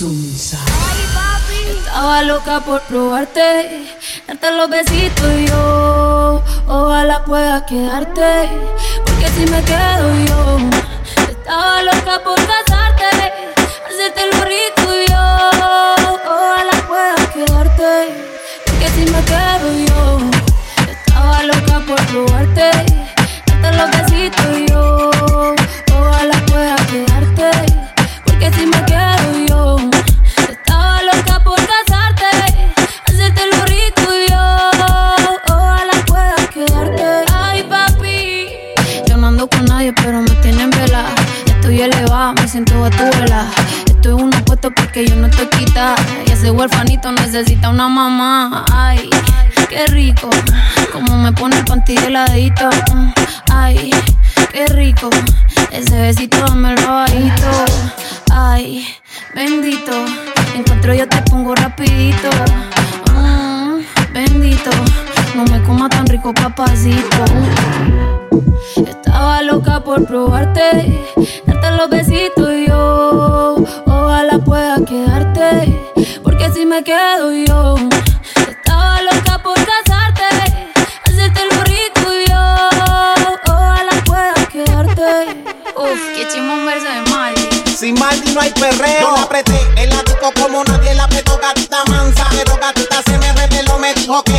Estaba loca por probarte, darte los besitos y yo. Ojalá pueda quedarte, porque si me quedo yo. Estaba loca por casarte, hacerte lo rico y yo. Ojalá pueda quedarte, porque si me quedo yo. Estaba loca por probarte, darte los besitos yo. Huerfanito necesita una mamá. Ay, qué rico. Como me pone el panty heladito. Ay, qué rico. Ese besito dame el robadito. Ay, bendito. Encuentro yo te pongo rapidito. Mm, bendito. No me coma tan rico, papacito. Estaba loca por probarte, darte los besitos y yo. Ojalá pueda quedarte, porque si me quedo yo. Estaba loca por casarte, hacerte lo rico y yo. Ojalá pueda quedarte. Uf, qué chimón verso de Marley. Sin Maldi no hay perreo. Yo la apreté el ático como nadie la apretó, gatita mansa. Pero gatita se me reveló, me dijo que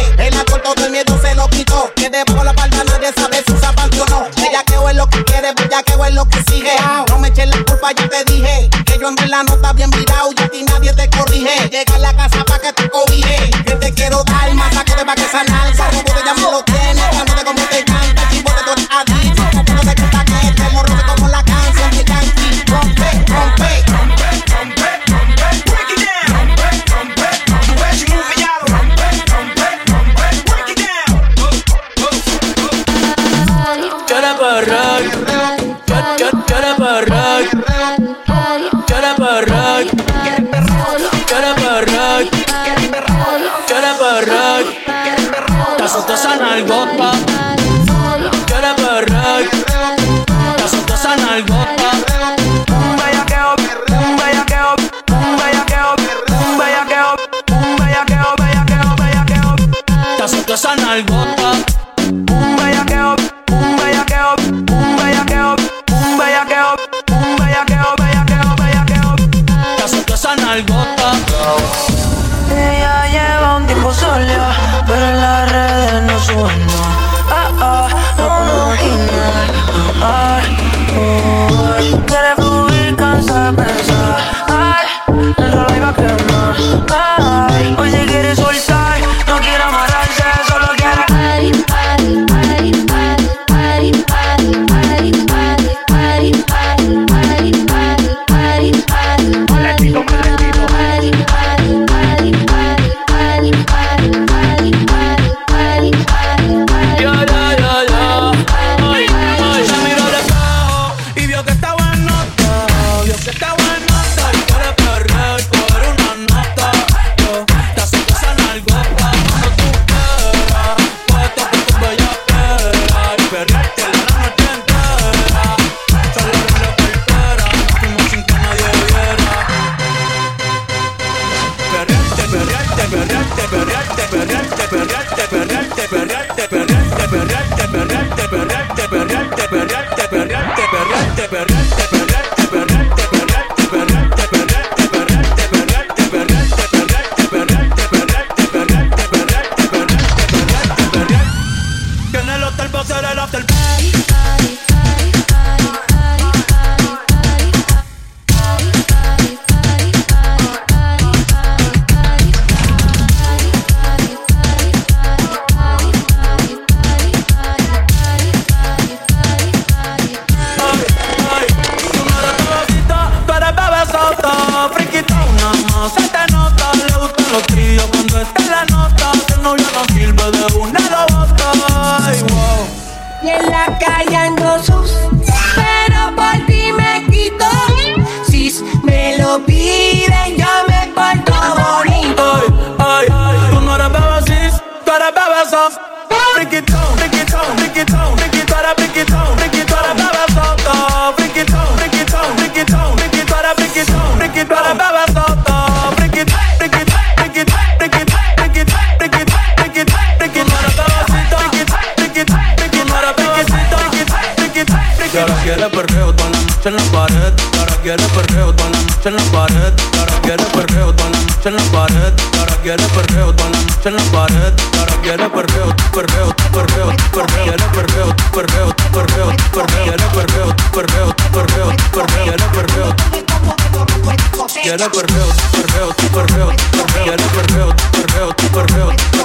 Que debajo la palma nadie sabe si usa panty o no. Ella que es lo que quiere, ya que es lo que sigue. No me eches la culpa, yo te dije que yo en verdad no está bien virado y a ti nadie te corrige. Llega a la casa pa' que te cobije. Que te quiero dar más saco de pa' que esa perrar, quiere perrar, quiere perrar, quiere perrar, te asustas en el quiere perrar, te asustas en el. Un un un un te asustas en el. Ella lleva un tiempo sola, pero en las redes no sube nada. Ah, ah, no oh, quiere fluir, quiere perreo toda la noche en la pared. Ahora quiere perreo, perreo, perreo, perreo. Quiere perreo, perreo, perreo, perreo. Quiere perreo, perreo, perreo, perreo. Quiere perreo. Quiere perreo, perreo,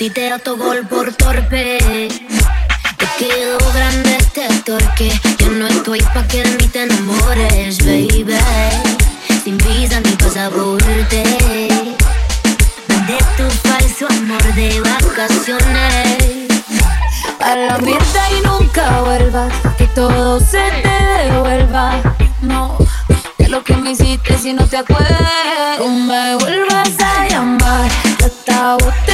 ti te autogol por torpe. Te quedó grande este torque. Yo no estoy pa' que ni te enamores, baby. Sin visa ni pasaporte. Mandé tu falso amor de vacaciones. A la mierda y nunca vuelvas. Que todo se te devuelva. No lo que me hiciste si no te acuerdas. No me vuelvas a llamar, hasta vos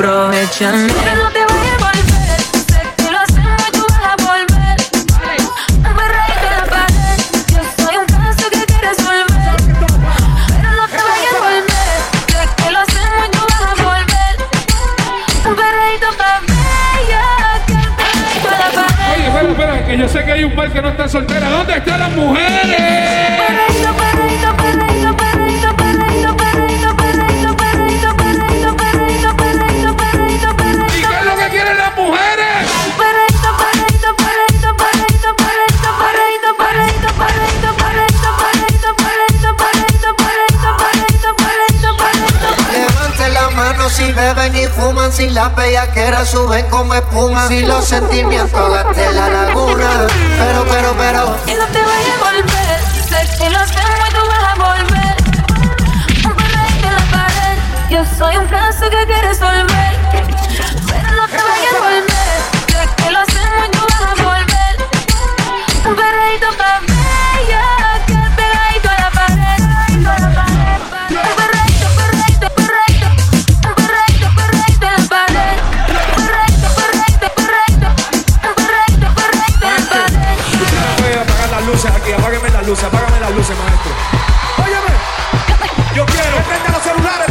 aprovechan. Que no te vaya a volver, sé que lo hacemos y tú vas a volver. No me reí de la pared, yo soy un caso que quieres volver. Pero no te vaya a volver, sé que lo hacemos y tú vas a volver. Un perreíto pa' bella, la pared. Oye, espera, espera, que yo sé que hay un par que no está soltera. ¿Dónde están las mujeres? si beben y fuman, si las bellaqueras suben como espuma, si los sentimientos gasté la laguna. Apágame las luces, maestro. Óyeme. Yo quiero. Prende los celulares.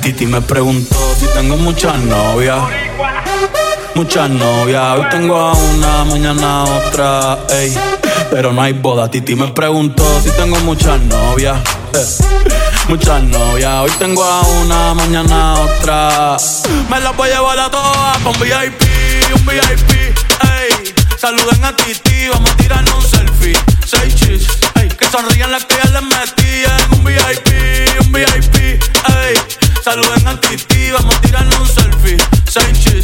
Titi me preguntó si tengo muchas novias. Muchas novias, hoy tengo a una, mañana otra, ey. Pero no hay boda, Titi me preguntó si tengo muchas novias. eh. Muchas novias, hoy tengo a una, mañana otra. Me las voy a llevar a todas con VIP, un VIP, ey. Saluden a Titi, vamos a tirarnos un selfie. Seis chis, sonrían las que ya les metí en un VIP, un VIP, ey. Saluden a Titi, vamos a tirarnos un selfie. Seis chis,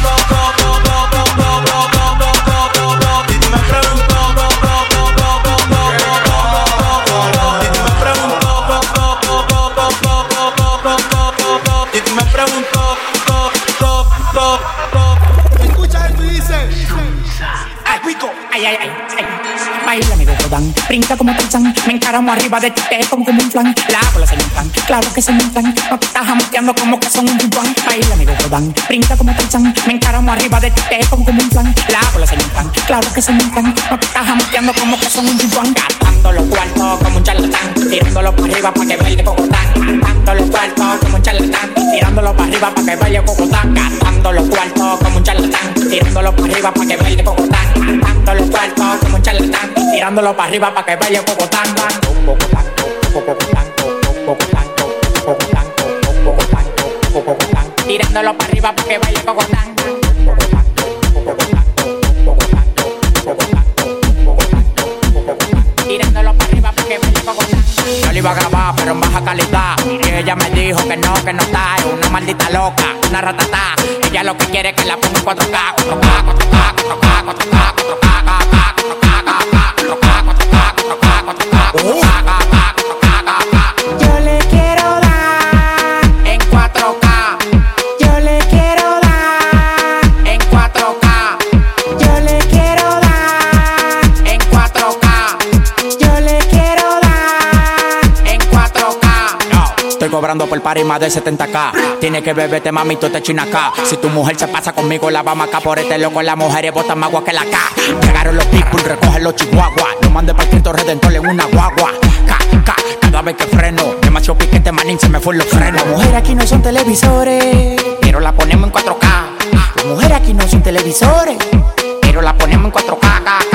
ay, ay, ay, ay. Baila mi godán, brinca como Tarzán, me encaramo arriba de ti, te como como un flan, la bola se me inflan, claro que se me inflan, no te estás jamoteando como que son un bubán. Baila mi godán, brinca como Tarzán, me encaramo arriba de ti, te como como un flan, la bola se me inflan, claro que se me inflan, no te estás jamoteando como que son un bubán. Gastando los cuartos como un charlatán, tirándolo para arriba para que baile cocotán, gastando los cuartos como un charlatán, tirándolo para arriba para que baile cocotán, gastando los cuartos como un charlatán, tirándolo para arriba para que baile cocotán, tirándolo para arriba para que baile cocotán, cocotán, cocotán, cocotán, tirándolo para arriba para que baile cocotán. Tirándolo para arriba para que baile cocotán. Yo le iba a grabar, pero en baja calidad. Y ella me dijo que no, que no está. Es una maldita loca, una ratata. Ella lo que quiere es que la ponga en 4K, 4K, 4K, 4K, 4K, 4K, por par y más de 70k. Tiene que beberte, mami, tú te una acá. Si tu mujer se pasa conmigo, la vamos acá por este loco. Las mujeres botan más agua que la K. Llegaron los people, recogen los chihuahuas. Lo mandé para el Cristo Redentor en una guagua. K, K, cada vez que freno. Demasiado piquete, manín, se me fue los frenos. Las mujeres aquí no son televisores, pero la ponemos en 4K. Las mujeres aquí no son televisores, pero la ponemos en 4K. K, K, 4K,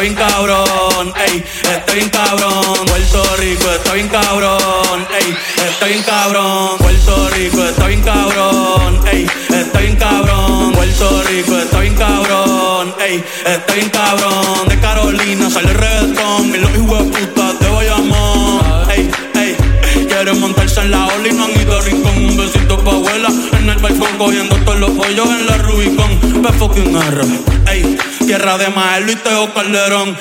bien cabrón, ey, está bien cabrón. Puerto Rico está bien cabrón, ey, está bien cabrón. Puerto Rico está bien cabrón, ey, está bien cabrón. Puerto Rico está bien cabrón. Ey, está bien cabrón. De Carolina sale el reggaetón. Y los hijos puta te voy a amar. Ey, ey. Quieren montarse en la ola y no han ido a rincón. Un besito pa' abuela en el balcón. Cogiendo todos los pollos en la Rubicon. Ve fucking R. Ey, tierra de Maelo y Teo Calderón.